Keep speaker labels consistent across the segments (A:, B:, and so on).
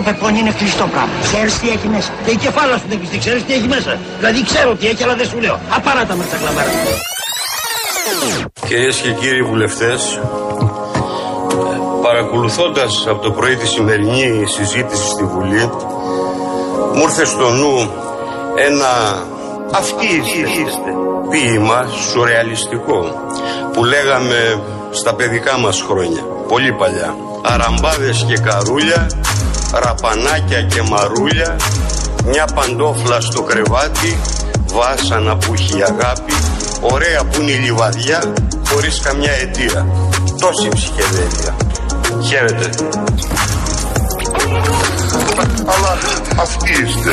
A: Το πεπόνι είναι κλειστό πράγμα. Ξέρεις τι έχει μέσα; Και η κεφάλα σου δεν κλειστή. Ξέρεις τι έχει μέσα; Δηλαδή ξέρω τι έχει αλλά δεν σου λέω. Απαράτα με τα κλαμμάρα.
B: Κυρίες και κύριοι βουλευτές, παρακολουθώντας από το πρωί τη σημερινή συζήτηση στη Βουλή, μου ήρθε στο νου ένα αυτή είστε ποίημα σουρεαλιστικό που λέγαμε στα παιδικά μας χρόνια, πολύ παλιά. Αραμπάδες και καρούλια, ραπανάκια και μαρούλια, μια παντόφλα στο κρεβάτι, βάσανα που έχει αγάπη, ωραία που είναι η λιβαδιά, χωρίς καμιά αιτία. Τόση ψυχεδέλεια. Χαίρετε. Αλλά αυτοί είστε.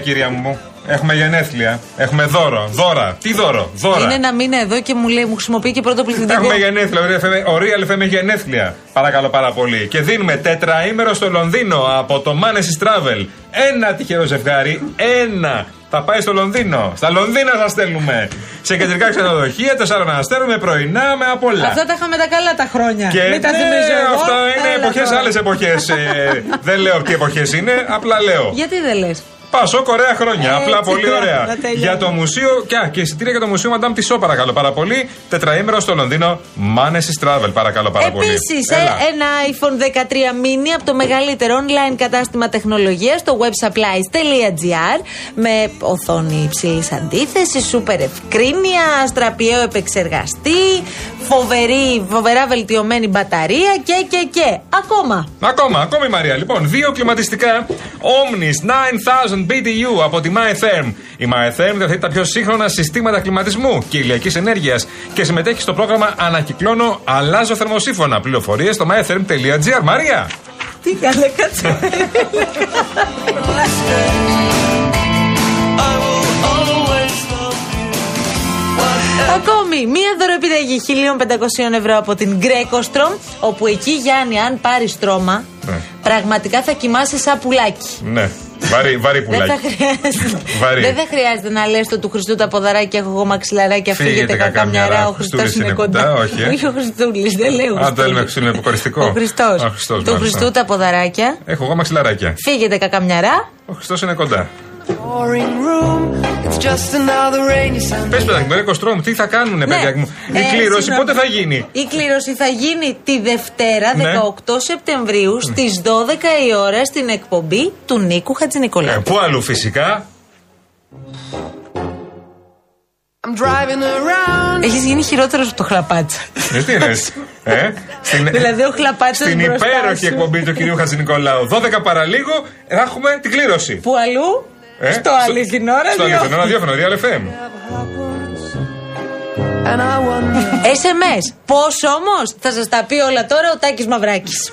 C: Κυρία μου. Έχουμε γενέθλια. Έχουμε δώρο. Δώρα. Τι δώρο; Δώρα.
D: Είναι ένα μήνα εδώ και μου λέει, μου χρησιμοποιεί και πρώτο πληθυντικό.
C: Έχουμε γενέθλια. Ο Real FM γενέθλια. Παρακαλώ πάρα πολύ. Και δίνουμε τετραήμερο στο Λονδίνο από το Manes Travel. Ένα τυχερό ζευγάρι. Ένα. Θα πάει στο Λονδίνο. Στα Λονδίνα σα στέλνουμε. Σε κεντρικά ξενοδοχεία, τεσσάρων αστέρων, με πρωινά, με απ' όλα.
D: Αυτά τα είχαμε τα καλά τα χρόνια.
C: Και
D: Μην τα
C: ναι,
D: θυμίζω εγώ.
C: αυτά είναι εποχές, άλλες εποχές. ε, δεν λέω τι εποχές είναι, απλά λέω.
D: Γιατί δεν λες;
C: Πασό, ωραία χρόνια.
D: Έτσι,
C: Απλά πολύ
D: να
C: ωραία.
D: τελειώνει.
C: Για το μουσείο και, α, και εισιτήρια για το μουσείο Madame Tissot, παρακαλώ πάρα πολύ. Τετραήμερο στο Λονδίνο. Manes Travel, παρακαλώ πάρα πολύ.
D: Επίσης,
C: Έλα.
D: ένα iPhone 13 mini από το μεγαλύτερο online κατάστημα τεχνολογίας στο websupplies.gr με οθόνη υψηλής αντίθεσης, σούπερ ευκρίνεια, αστραπιαίο επεξεργαστή, φοβερή, φοβερά βελτιωμένη μπαταρία και και και. Ακόμα.
C: Ακόμα, ακόμη Μαρία. Λοιπόν, δύο κλιματιστικά Omnis 9000 BTU από τη MyTherm. Η MyTherm διαθέτει τα πιο σύγχρονα συστήματα κλιματισμού και ηλιακή ενέργειας και συμμετέχει στο πρόγραμμα Ανακυκλώνω, αλλάζω θερμοσύφωνα. Πληροφορίες στο mytherm.gr. Μαρία!
D: Τι καλέ, κάτσε. Ακόμη, μία δωρεπιταγή 1500 ευρώ από την Γκρέκοστρομ, όπου εκεί Γιάννη, αν πάρεις στρώμα,
C: Ναι.
D: πραγματικά θα κοιμάσαι σαν πουλάκι.
C: Ναι, βαρύ, βαρύ
D: Δεν θα
C: πουλάκι.
D: χρειάζεται.
C: Βαρύ.
D: Δεν θα χρειάζεται να λες το του Χριστού τα ποδαράκια, έχω εγώ μαξιλαράκια,
C: Φύγετε
D: φύγετε
C: κακά
D: κακά
C: μοιαρά,
D: Ο
C: ο
D: Χριστός
C: Χριστούλης
D: είναι
C: είναι
D: κοντά.
C: κοντά, όχι, ε.
D: Όχι ο Χριστούλης, δεν λέω.
C: Α, το λέμε Χριστούλη, είναι υποκοριστικό.
D: Ο Χριστός.
C: Α, Χριστός,
D: Του
C: μάλιστα.
D: Χριστού τα ποδαράκια.
C: Έχω εγώ μαξιλαράκια.
D: Φύγετε κακαμιαρά.
C: Ο Χριστός είναι κοντά.
E: Boring room. It's just another rainy Sunday.
C: Πες, παιδάκι μου, Ρέκο Στρόμ, τι θα κάνουνε,
D: Ναι.
C: παιδάκι μου; Η
D: Ε,
C: κλήρωση
D: συγγνώμη.
C: πότε θα γίνει;
D: Η κλήρωση θα γίνει τη Δευτέρα,
C: Ναι.
D: 18 Σεπτεμβρίου, στις 12 η ώρα, στην εκπομπή του Νίκου
C: Ε,
D: Χατζηνικολάου.
C: πού αλλού φυσικά.
E: I'm driving around.
D: Έχεις γίνει χειρότερος από το χλαπάτσα.
C: Ε, τι είναι. Ε, στην,
D: δηλαδή ο χλαπάτσας
C: στην
D: μπροστά
C: υπέροχη
D: σου.
C: εκπομπή του κυρίου Χατζηνικολάου. 12 παραλίγο θα έχουμε την κλήρωση.
D: Που αλλού,
C: Ε,
D: στο αληθινό
C: Στο
D: ραδιόφωνο.
C: αληθινό ραδιόφωνο, Real FM.
E: And I wonder
D: SMS. Πώς όμως, θα σας τα πει όλα τώρα ο Τάκης Μαυράκης.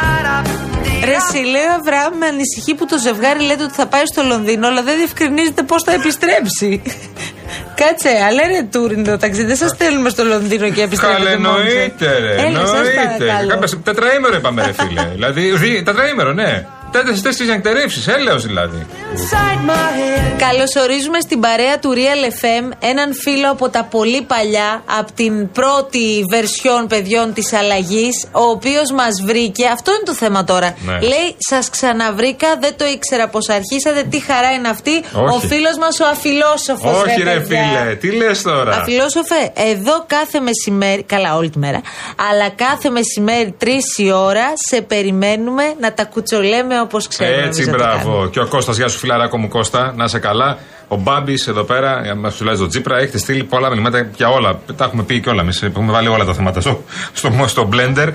D: Ρε λέει ο Αβραάμ με ανησυχεί που το ζευγάρι λέτε ότι θα πάει στο Λονδίνο, αλλά δεν διευκρινίζεται πώς θα επιστρέψει. Κάτσε, αλλά ρε τούριν το ταξίδι. Δεν σας στέλνουμε στο Λονδίνο και επιστρέφετε.
C: Καλά, εννοείται, ρε. Εννοείται. Τετραήμερο είπαμε, ρε φίλε. δηλαδή, τετραήμερο, ναι. Τέσσερι νεκτερεύσει, έλεος δηλαδή.
D: Καλωσορίζουμε στην παρέα του Real FM έναν φίλο από τα πολύ παλιά, από την πρώτη βερσιόν παιδιών της αλλαγής, ο οποίος μας βρήκε. Αυτό είναι το θέμα τώρα.
C: Ναι.
D: Λέει, σας ξαναβρήκα, δεν το ήξερα πώ αρχίσατε, τι χαρά είναι αυτή. Ο φίλος μας ο αφιλόσοφος.
C: Όχι, ρε, φίλε, τι λες τώρα;
D: Αφιλόσοφε, εδώ κάθε μεσημέρι, καλά όλη τη μέρα, αλλά κάθε μεσημέρι τρεις η ώρα σε περιμένουμε να τα κουτσολέμε όπως ξέρουμε.
C: Έτσι, μπράβο. Και ο Κώστας, γεια σου, φιλαράκο μου Κώστα, να είσαι καλά. Ο Μπάμπης εδώ πέρα, μας του λέει το Τζίπρα, έχετε στείλει πολλά μηνύματα για όλα. Τα έχουμε πει και όλα. Εμείς έχουμε βάλει όλα τα θέματα στο, στο, στο blender.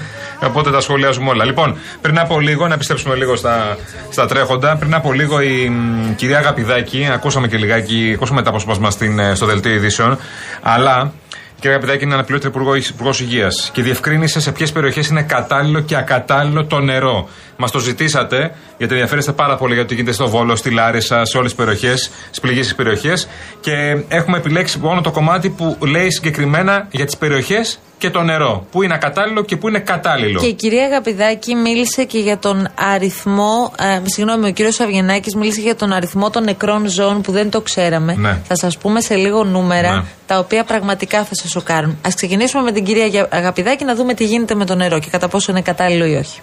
C: Οπότε τα σχολιάζουμε όλα. Λοιπόν, πριν από λίγο, να επιστρέψουμε λίγο στα, στα τρέχοντα. Πριν από λίγο η μ, κυρία Αγαπηδάκη, ακούσαμε και λιγάκι, ακούσαμε τα αποσπάσμα στην, ε, στο δελτίο ειδήσεων. Αλλά η κυρία Αγαπηδάκη είναι αναπληρώτη υπουργός Υγείας και διευκρίνησε σε ποιες περιοχές είναι κατάλληλο και ακατάλληλο το νερό. Μας το ζητήσατε, γιατί ενδιαφέρεστε πάρα πολύ για το τι γίνεται στο Βόλο, στη Λάρισα, σε όλες τις περιοχές, στις πληγήσεις περιοχέ. Και έχουμε επιλέξει μόνο το κομμάτι που λέει συγκεκριμένα για τις περιοχές και το νερό. Πού είναι ακατάλληλο και πού είναι κατάλληλο.
D: Και η κυρία Αγαπηδάκη μίλησε και για τον αριθμό. Ε, συγγνώμη, ο κύριος Αυγενάκη μίλησε για τον αριθμό των νεκρών ζώων που δεν το ξέραμε.
C: Ναι.
D: Θα σας πούμε σε λίγο νούμερα,
C: Ναι.
D: τα οποία πραγματικά θα σας σοκάρουν. Α ξεκινήσουμε με την κυρία Αγαπηδάκη να δούμε τι γίνεται με το νερό και κατά πόσο είναι κατάλληλο ή όχι.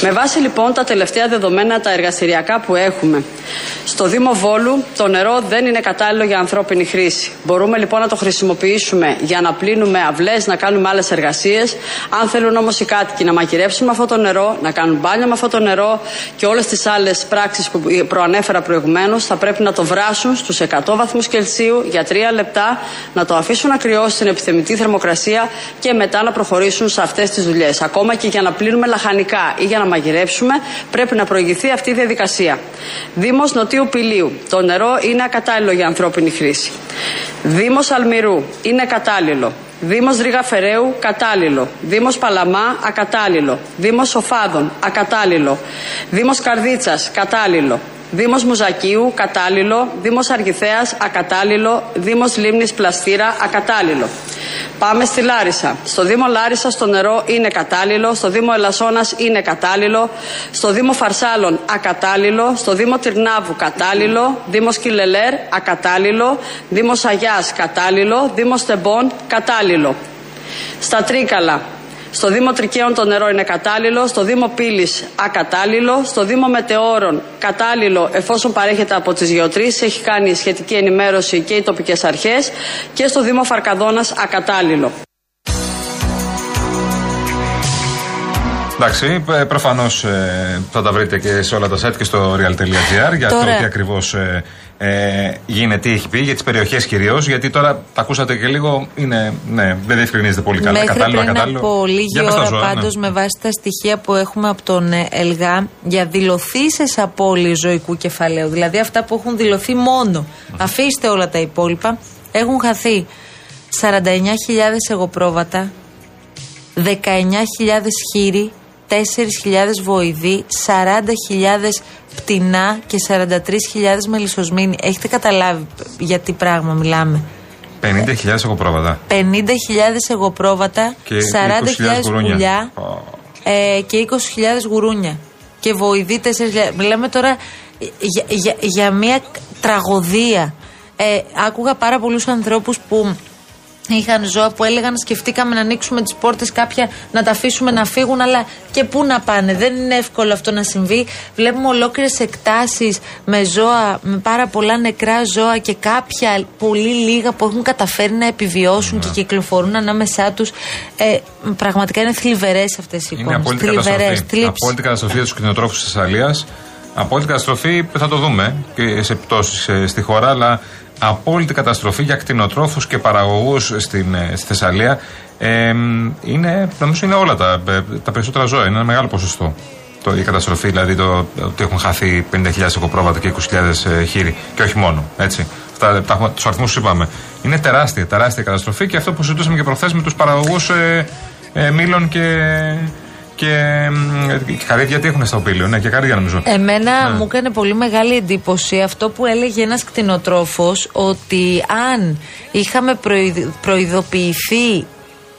F: Με βάση λοιπόν τα τελευταία δεδομένα τα εργαστηριακά που έχουμε, στο Δήμο Βόλου το νερό δεν είναι κατάλληλο για ανθρώπινη χρήση. Μπορούμε λοιπόν να το χρησιμοποιήσουμε για να πλύνουμε αυλές, να κάνουμε άλλες εργασίες. Αν θέλουν όμως οι κάτοικοι να μαγειρέψουν με αυτό το νερό, να κάνουν μπάνια με αυτό το νερό και όλες τις άλλες πράξεις που προανέφερα προηγουμένως, θα πρέπει να το βράσουν στους 100 βαθμούς Κελσίου για 3 λεπτά, να το αφήσουν να κρυώσει στην επιθεμητή θερμοκρασία και μετά να προχωρήσουν σε αυτές τις δουλειές. Ακόμα και για να πλύνουμε λαχανικά ή για να μαγειρέψουμε, πρέπει να προηγηθεί αυτή η διαδικασία. Δήμος Νοτίου Πηλίου. Το νερό είναι ακατάλληλο για ανθρώπινη χρήση. Δήμος Αλμυρού. Είναι κατάλληλο. Δήμος Ρίγα Φεραίου, κατάλληλο. Δήμος Παλαμά, ακατάλληλο. Δήμος Σοφάδων, ακατάλληλο. Δήμος Καρδίτσας, κατάλληλο. Δήμος Μουζακίου, κατάλληλο. Δήμος Αργυθέας, ακατάλληλο. Δήμος Λίμνης Πλαστήρα, ακατάλληλο. Πάμε στη Λάρισα. Στο Δήμο Λάρισα το νερό είναι κατάλληλο. Στο Δήμο Ελασσόνας είναι κατάλληλο. Στο Δήμο Φαρσάλων ακατάλληλο. Στο Δήμο Τυρνάβου κατάλληλο. Δήμος Κιλελέρ ακατάλληλο. Δήμος Αγιάς κατάλληλο. Δήμος Τεμπών κατάλληλο. Στα Τρίκαλα στο Δήμο Τρικαίων το νερό είναι κατάλληλο, στο Δήμο Πύλης ακατάλληλο, στο Δήμο Μετεώρων κατάλληλο εφόσον παρέχεται από τις γεωτρήσεις, έχει κάνει σχετική ενημέρωση και οι τοπικές αρχές και στο Δήμο Φαρκαδόνας ακατάλληλο.
C: Εντάξει, προφανώς θα τα βρείτε και σε όλα τα site και στο real.gr για
D: Τώρα-
C: το τι ακριβώς ε, γίνεται, τι έχει πει, για τις περιοχές κυρίως. Γιατί τώρα τα ακούσατε και λίγο, είναι, ναι, δεν διευκρινίζεται πολύ καλά.
D: Μέχρι
C: κατάλληλο,
D: πριν
C: ακατάλληλο.
D: από λίγη
C: Για πες τα
D: ώρα
C: ζώα, ναι.
D: πάντως με βάση τα στοιχεία που έχουμε από τον ε, ΕΛΓΑ για δηλωθήσεις απώλειες ζωικού κεφαλαίου, δηλαδή αυτά που έχουν δηλωθεί μόνο, αφήστε όλα τα υπόλοιπα, έχουν χαθεί 49.000 εγωπρόβατα, 19.000 χείρι, 4.000 βοηδοί, 40.000 πτηνά και 43.000 μελισσοσμήνοι. Έχετε καταλάβει για τι πράγμα μιλάμε;
C: 50.000 έχω πρόβατα.
D: 50.000 εγωπρόβατα,
C: Και
D: 40.000
C: 20.000 γουρούνια.
D: πουλιά
C: Ω.
D: ε, και 20.000 γουρούνια. Και βοηδοί 4.000. Μιλάμε τώρα για, για, για μια τραγωδία. Ε, άκουγα πάρα πολλούς ανθρώπους που Είχαν ζώα που έλεγαν σκεφτήκαμε να ανοίξουμε τις πόρτες κάποια να τα αφήσουμε να φύγουν αλλά και πού να πάνε. Δεν είναι εύκολο αυτό να συμβεί. Βλέπουμε ολόκληρες εκτάσεις με ζώα, με πάρα πολλά νεκρά ζώα και κάποια πολύ λίγα που έχουν καταφέρει να επιβιώσουν και κυκλοφορούν ανάμεσά τους. Ε, πραγματικά είναι θλιβερές αυτές οι
C: Είναι
D: εικόνες.
C: απόλυτη
D: Θλιβερές,
C: καταστροφή.
D: θλίψη.
C: Απόλυτη καταστροφή για τους κτηνοτρόφους της Θεσσαλίας. Απόλυτη καταστροφή θα το δούμε και σε επιπτώσει στη χώρα, αλλά απόλυτη καταστροφή για κτηνοτρόφους και παραγωγούς στην ε, στη Θεσσαλία. Ε, είναι, νομίζω είναι όλα τα, ε, τα περισσότερα ζώα. Είναι ένα μεγάλο ποσοστό. Το, η καταστροφή, δηλαδή το, ότι έχουν χαθεί 50.000 εκοπρόβατα και 20.000 ε, χείρι. Και όχι μόνο. Έτσι. Αυτά, τα, έχουμε- τους αριθμούς που είπαμε. Είναι τεράστια, τεράστια καταστροφή και αυτό που συζητούσαμε και προχθές με τους παραγωγούς ε, ε, μήλων και, και, μ, και καρύδια γιατί έχουν στα οπήλιο. Ναι, και καρύδια νομίζω.
D: Εμένα
C: Ναι.
D: μου έκανε πολύ μεγάλη εντύπωση αυτό που έλεγε ένας κτηνοτρόφος ότι αν είχαμε προειδ- προειδοποιηθεί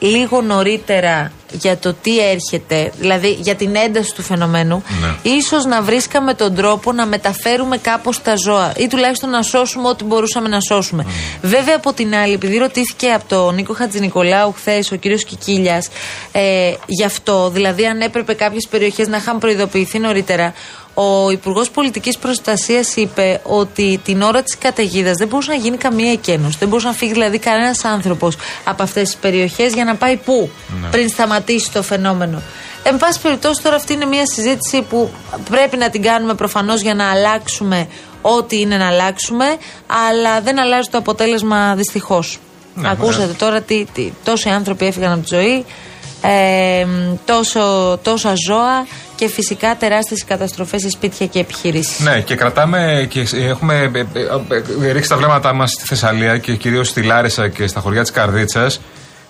D: λίγο νωρίτερα για το τι έρχεται, δηλαδή για την ένταση του φαινομένου,
C: Ναι.
D: ίσως να βρίσκαμε τον τρόπο να μεταφέρουμε κάπως τα ζώα ή τουλάχιστον να σώσουμε ό,τι μπορούσαμε να σώσουμε. Βέβαια από την άλλη, επειδή ρωτήθηκε από τον Νίκο Χατζηνικολάου χθες ο κύριος Κικίλιας ε, γι' αυτό, δηλαδή αν έπρεπε κάποιες περιοχές να είχαν προειδοποιηθεί νωρίτερα, ο Υπουργός Πολιτικής Προστασίας είπε ότι την ώρα της καταιγίδας δεν μπορούσε να γίνει καμία εκένωση. Δεν μπορούσε να φύγει δηλαδή κανένας άνθρωπος από αυτές τις περιοχές για να πάει πού πριν σταματήσει το φαινόμενο. Εν πάση περιπτώσει, τώρα αυτή είναι μια συζήτηση που πρέπει να την κάνουμε προφανώς για να αλλάξουμε ό,τι είναι να αλλάξουμε, αλλά δεν αλλάζει το αποτέλεσμα δυστυχώς.
C: Ναι,
D: Ακούσατε τώρα τι, τι, τόσοι άνθρωποι έφυγαν από τη ζωή, ε, τόσο, τόσα ζώα και φυσικά τεράστιες καταστροφές σε σπίτια και επιχειρήσεις.
C: Ναι, και κρατάμε και έχουμε ε, ε, ε, ρίξει τα βλέμματά μας στη Θεσσαλία και κυρίως στη Λάρισα και στα χωριά της Καρδίτσας.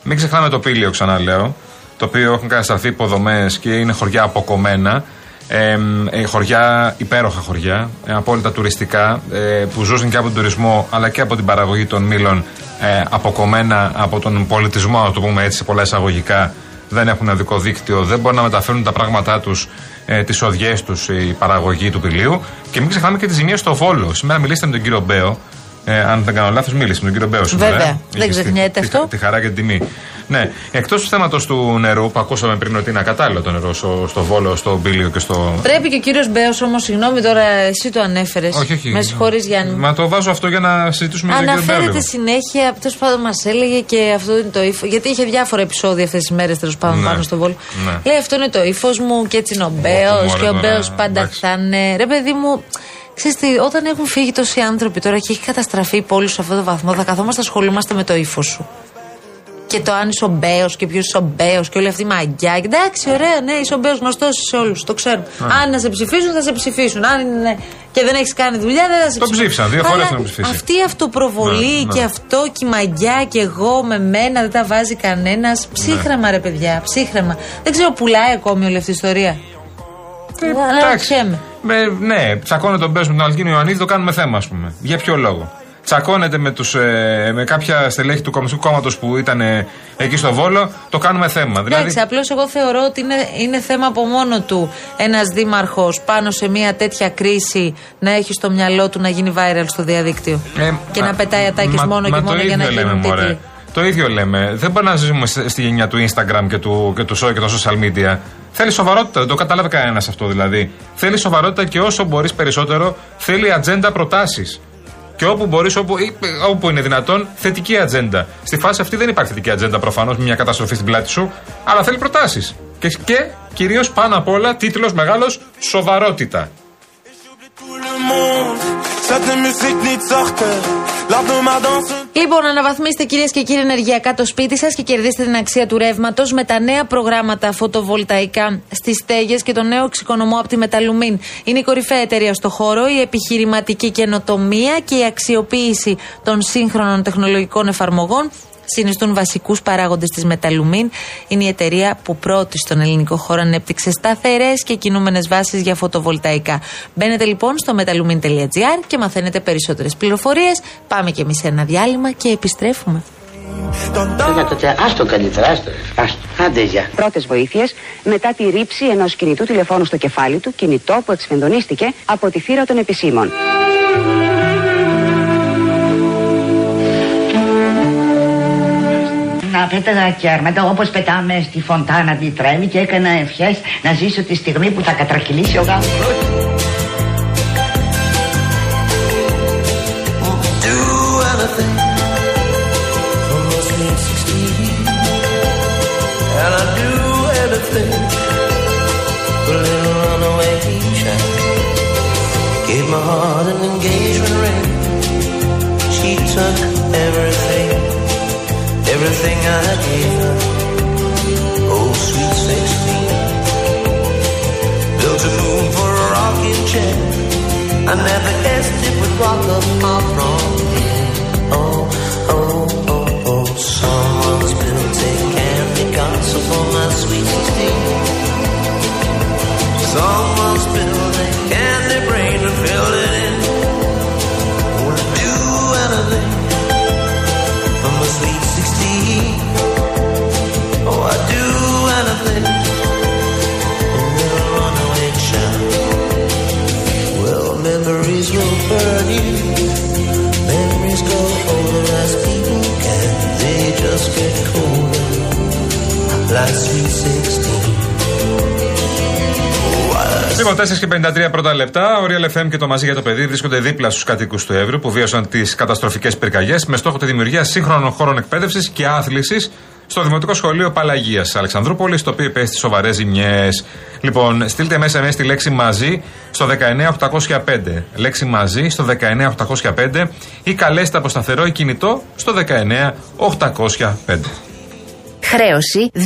C: Μην ξεχνάμε το πύλιο, ξαναλέω. Το οποίο έχουν κατασταθεί υποδομές και είναι χωριά αποκομμένα. Ε, ε, χωριά, υπέροχα χωριά, ε, απόλυτα τουριστικά, ε, που ζούσαν και από τον τουρισμό αλλά και από την παραγωγή των μήλων ε, αποκομμένα από τον πολιτισμό, να το πούμε έτσι, σε πολλά εισαγωγικά. Δεν έχουν οδικό δίκτυο, δεν μπορούν να μεταφέρουν τα πράγματά τους, ε, τις οδιές τους, η παραγωγή του πηλίου. Και μην ξεχνάμε και τη ζημία στο Βόλο. Σήμερα μιλήσατε με τον κύριο Μπέο. Ε, αν δεν κάνω λάθος, μίλησε με τον κύριο Μπέο σήμερα.
D: Βέβαια.
C: ε.
D: Δεν
C: Είχε στη-
D: ξεχνιέται
C: τη-
D: αυτό.
C: Τη, χαρά και την τιμή. Ναι. Εκτός του θέματος του νερού που ακούσαμε πριν ότι είναι ακατάλληλο το νερό στο, στο Βόλο, στο Μπίλιο και στο.
D: Πρέπει και ο κύριος Μπέος όμως, συγγνώμη τώρα, εσύ το ανέφερες.
C: Όχι, όχι.
D: Με συγχωρείς Γιάννη.
C: Μα το βάζω αυτό για να συζητήσουμε για τον κύριο Μπέο.
D: Αναφέρεται
C: λίγο.
D: συνέχεια, τέλος πάντων μας έλεγε και αυτό είναι το ύφος. Γιατί είχε διάφορα επεισόδια αυτές τις μέρες τέλος πάντων
C: Ναι.
D: πάνω στο βόλο.
C: Ναι.
D: Λέει αυτό είναι το ύφος μου και έτσι είναι ο
C: Ω,
D: Μπέος
C: μωρέ,
D: και ο
C: τώρα,
D: Μπέος πάντα
C: εντάξει.
D: θα είναι. Ρε παιδί μου, ξέρεις τι, όταν έχουν φύγει τόσοι άνθρωποι τώρα και έχει καταστραφεί η πόλη σε αυτό το βαθμό, θα καθόμαστε να ασχολούμαστε με το ύφος σου. Και το αν είσαι ο Μπέο και ποιος είσαι ο Μπέο και όλη αυτή η μαγιά. Εντάξει, ωραία, ναι, είσαι ο Μπέο γνωστός σε όλους. Το ξέρουμε. Αν να σε ψηφίσουν, θα σε ψηφίσουν. Αν είναι και δεν έχεις κάνει δουλειά, δεν θα σε
C: Το
D: ψηφίσουν.
C: ψήφισαν, δύο φορές
D: Αλλά
C: τον ψηφίσει.
D: Αυτή η αυτοπροβολή
C: Ναι, ναι.
D: και αυτό και η μαγιά και εγώ με μένα δεν τα βάζει κανένας. Ψύχρεμα, ρε παιδιά, ψύχρεμα. Δεν ξέρω, πουλάει ακόμη όλη αυτή η ιστορία.
C: Ε,
D: Αναρωτιέμαι.
C: Με, ναι, τσακώνεται τον Μπέο με τον Αλκίνο Ιωαννίδη, το κάνουμε θέμα, ας πούμε. Για ποιο λόγο. Τσακώνεται με, τους, ε, με κάποια στελέχη του Κομμουνιστικού Κόμματος που ήταν ε, εκεί στο Βόλο, το κάνουμε θέμα. Δηλαδή,
D: Εντάξει, απλώς εγώ θεωρώ ότι είναι, είναι θέμα από μόνο του ένας δήμαρχος πάνω σε μια τέτοια κρίση να έχει στο μυαλό του να γίνει viral στο διαδίκτυο.
C: ε,
D: και
C: α,
D: να πετάει ατάκες
C: μα-
D: μόνο
C: μα
D: και
C: το
D: μόνο για να
C: ίδιο
D: γίνουν
C: λέμε, μωρέ.
D: τίτλοι.
C: Το ίδιο λέμε. Δεν μπορεί να ζήσουμε στη στη γενιά του Instagram και του, και του, so- και των social media. Θέλει σοβαρότητα, δεν το κατάλαβε κανένας αυτό δηλαδή. Θέλει σοβαρότητα και όσο μπορείς περισσότερο θέλει ατζέντα προτάσεις. Και όπου μπορείς, όπου, ή, όπου είναι δυνατόν, θετική ατζέντα. Στη φάση αυτή δεν υπάρχει θετική ατζέντα προφανώς με μια καταστροφή στην πλάτη σου, αλλά θέλει προτάσεις. Και, και κυρίως πάνω απ' όλα, τίτλος μεγάλος, σοβαρότητα.
E: Tout le monde, cette musique ni de sortir. L'art de ma danse.
D: Λοιπόν, αναβαθμίστε κυρίες και κύριοι ενεργειακά το σπίτι σας και κερδίστε την αξία του ρεύματος με τα νέα προγράμματα φωτοβολταϊκά στις στέγες και το νέο εξοικονομώ από τη Μεταλουμίν. Είναι η κορυφαία εταιρεία στο χώρο, η επιχειρηματική καινοτομία και η αξιοποίηση των σύγχρονων τεχνολογικών εφαρμογών συνιστούν βασικούς παράγοντες της Μεταλουμίν. Είναι η εταιρεία που πρώτη στον ελληνικό χώρο ανέπτυξε σταθερές και κινούμενες βάσεις για φωτοβολταϊκά. Μπαίνετε λοιπόν στο metalumin.gr και μαθαίνετε περισσότερες πληροφορίες. Πάμε και εμείς σε ένα διάλειμμα και επιστρέφουμε.
G: Έλα τότε, άστο καλύτερα, άστο. άστο. Άντε, γεια.
H: Πρώτες βοήθειες μετά τη ρήψη ενός κινητού τηλεφώνου στο κεφάλι του, κινητό που εξφενδονίστηκε από τη θύρα των επισήμων.
I: Πέταγα κέρματα όπως πετάμε στη φωντάνα τη τρέμη και έκανα ευχές να ζήσω τη στιγμή που θα κατρακυλήσει ο γάμος.
E: Everything I gave her. Oh, sweet 16. Built a moon for a rocking chair. I never guessed it would rock up far from
C: Λοιπόν, 4 και 53 πρώτα λεπτά. Ο Real FM και το Μαζί για το Παιδί βρίσκονται δίπλα στους κατοίκους του Εύρου που βίωσαν τις καταστροφικές πυρκαγιές με στόχο τη δημιουργία σύγχρονων χώρων εκπαίδευσης και άθλησης στο Δημοτικό Σχολείο Παλαγίας Αλεξανδρούπολης, το οποίο υπέστη σοβαρές ζημιές. Λοιπόν, στείλτε μέσα μέσα τη λέξη μαζί στο 19805. Λέξη μαζί στο 19805 ή καλέστε από σταθερό ή κινητό στο 19805.
J: Χρέωση 2,71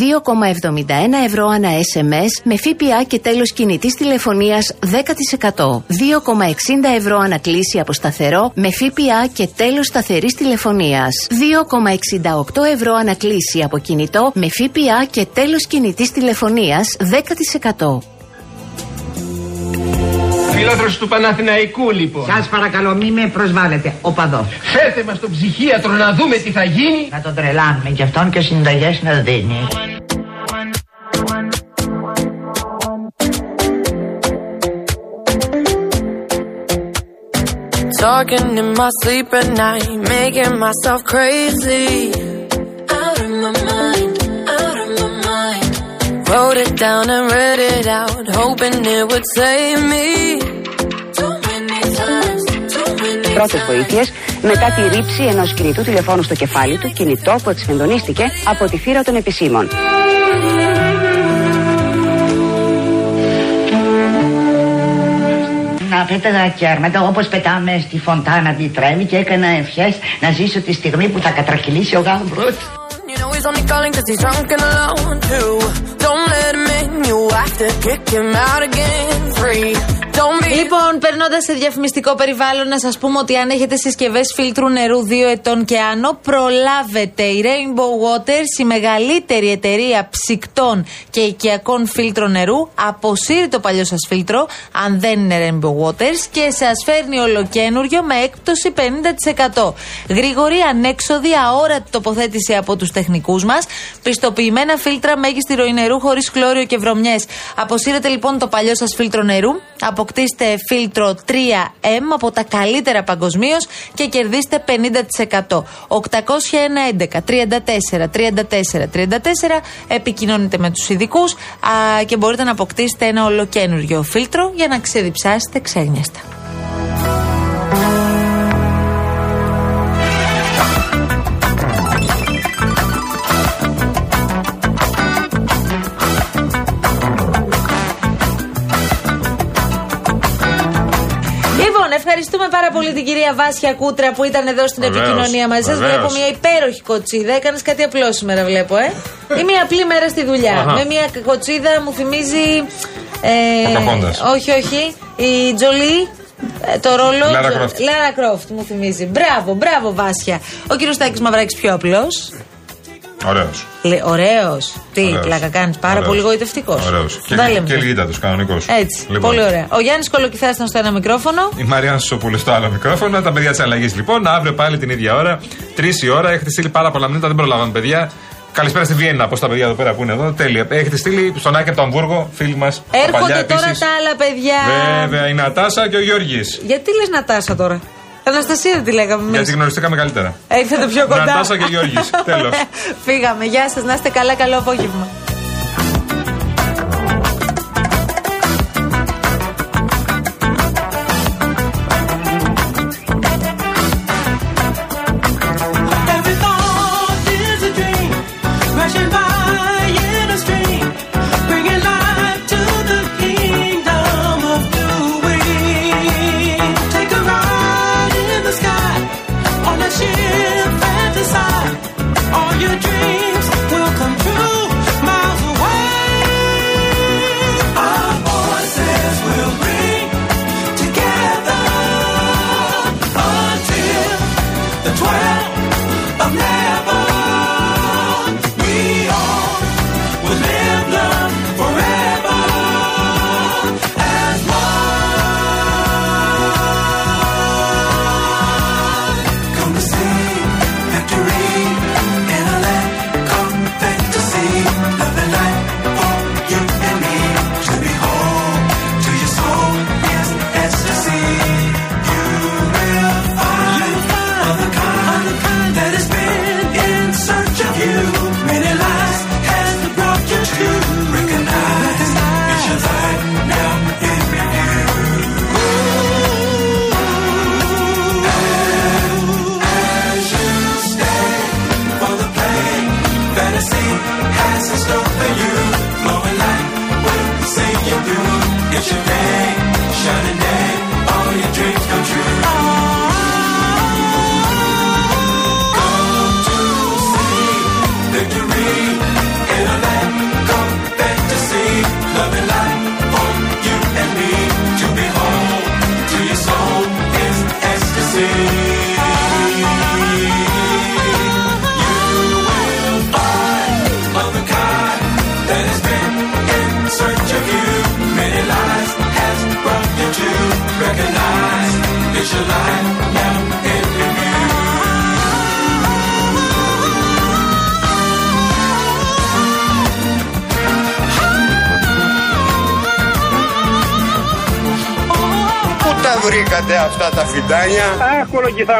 J: ευρώ ανά SMS με ΦΠΑ και τέλος κινητής τηλεφωνίας 10%. 2,60 ευρώ ανά κλήση από σταθερό με ΦΠΑ και τέλος σταθερής τηλεφωνίας. 2,68 ευρώ ανά κλήση από κινητό με ΦΠΑ και τέλος κινητής τηλεφωνίας 10%.
K: Φιλόθρος του Παναθηναϊκού λοιπόν.
I: Σας παρακαλώ μη με προσβάλλετε, οπαδός.
K: Φέρτε μας τον ψυχίατρο να δούμε τι θα γίνει.
I: Να τον τρελάνουμε κι αυτόν και συνταγές να δίνει.
E: Talking in my sleep at night, making myself crazy. Out of my mind, out of my mind. Wrote it down and read it out, hoping it would save me.
H: Πρώτες βοήθειες μετά τη ρήψη ενός κινητού τηλεφώνου στο κεφάλι του, κινητό που εξφενδονίστηκε από τη θύρα των επισήμων.
I: Να πέταγα κέρματα όπως πετάμε στη φωντάνα τη τρέμη και έκανα ευχές να ζήσω τη στιγμή που θα κατρακυλήσει ο γάμπρος.
E: You know he's only calling cause he's drunk and alone too. Don't let him in, you have to kick him out again free. Don't be
D: Λοιπόν, περνώντας σε διαφημιστικό περιβάλλον, να σας πούμε ότι αν έχετε συσκευές φίλτρου νερού 2 ετών και άνω, προλάβετε. Η Rainbow Waters, η μεγαλύτερη εταιρεία ψυκτών και οικιακών φίλτρων νερού, αποσύρει το παλιό σας φίλτρο, αν δεν είναι Rainbow Waters, και σας φέρνει ολοκένουργιο με έκπτωση 50%. Γρήγορη, ανέξοδη, αόρατη τοποθέτηση από τους τεχνικούς μας. Πιστοποιημένα φίλτρα μέγιστη ροή νερού χωρίς χλώριο και βρωμιές. Αποσύρετε λοιπόν το παλιό σας φίλτρο νερού, αποκτήστε φίλτρο 3M από τα καλύτερα παγκοσμίως και κερδίστε 50%. 801 11 34 34 34 επικοινωνείτε με τους ειδικούς και μπορείτε να αποκτήσετε ένα ολοκένουργιο φίλτρο για να ξεδιψάσετε ξένιαστα. Πάρα πολύ την κυρία Βάσια Κούτρα που ήταν εδώ στην
C: Βεβαίως,
D: επικοινωνία μαζί σας.
C: βεβαίως.
D: Βλέπω μια υπέροχη κοτσίδα. Έκανες κάτι απλό σήμερα, βλέπω, ε. Ή μια απλή μέρα στη δουλειά.
C: Αχα.
D: Με μια κοτσίδα μου θυμίζει. Ε,
C: Ποκαχόντας.
D: όχι, όχι. Η Τζολί. ε, Το ρόλο.
C: Λάρα
D: Τζο-
C: Κρόφτ.
D: Λάρα Κρόφτ μου θυμίζει. Μπράβο, μπράβο, Βάσια. Ο κύριος Τάκη Μαυράκης πιο απλός.
C: Ωραίος.
D: Ωραίος. Τι,
C: Ωραίος.
D: πλάκα κάνεις. Πάρα
C: Ωραίος.
D: πολύ γοητευτικός.
C: Ωραίος. Και,
D: Τα λέμε.
C: και λιγίτατο, κανονικός.
D: Έτσι. Πολύ ωραία. Ο Γιάννης Κολοκυθάς ήταν στο ένα μικρόφωνο.
C: Η Μαριάννα Σοπούλου στο άλλο μικρόφωνο. Τα παιδιά της αλλαγής λοιπόν. Αύριο πάλι την ίδια ώρα. Τρεις η ώρα. Έχετε στείλει πάρα πολλά μηνύματα. Δεν προλάβαμε, παιδιά. Καλησπέρα στη Βιέννα. Πώς τα παιδιά εδώ πέρα που είναι εδώ. Τέλεια. Έχετε στείλει στον Άκη από το Αμβούργο, φίλοι μας.
D: Έρχονται τώρα τα άλλα παιδιά.
C: Βέβαια, η Νατάσα και ο Γιώργης.
D: Γιατί λες Νατάσα τώρα;
L: Αναστασία δεν τη λέγαμε εμείς;
C: Γιατί γνωριστήκαμε καλύτερα.
L: Ε, το πιο κοντά.
C: Νατάσα και Γιώργης. Τέλος.
L: Φύγαμε. Γεια σας, να είστε καλά. Καλό απόγευμα.
M: αυτά τα φιντάνια.
N: Άκουρο κολοκυθά.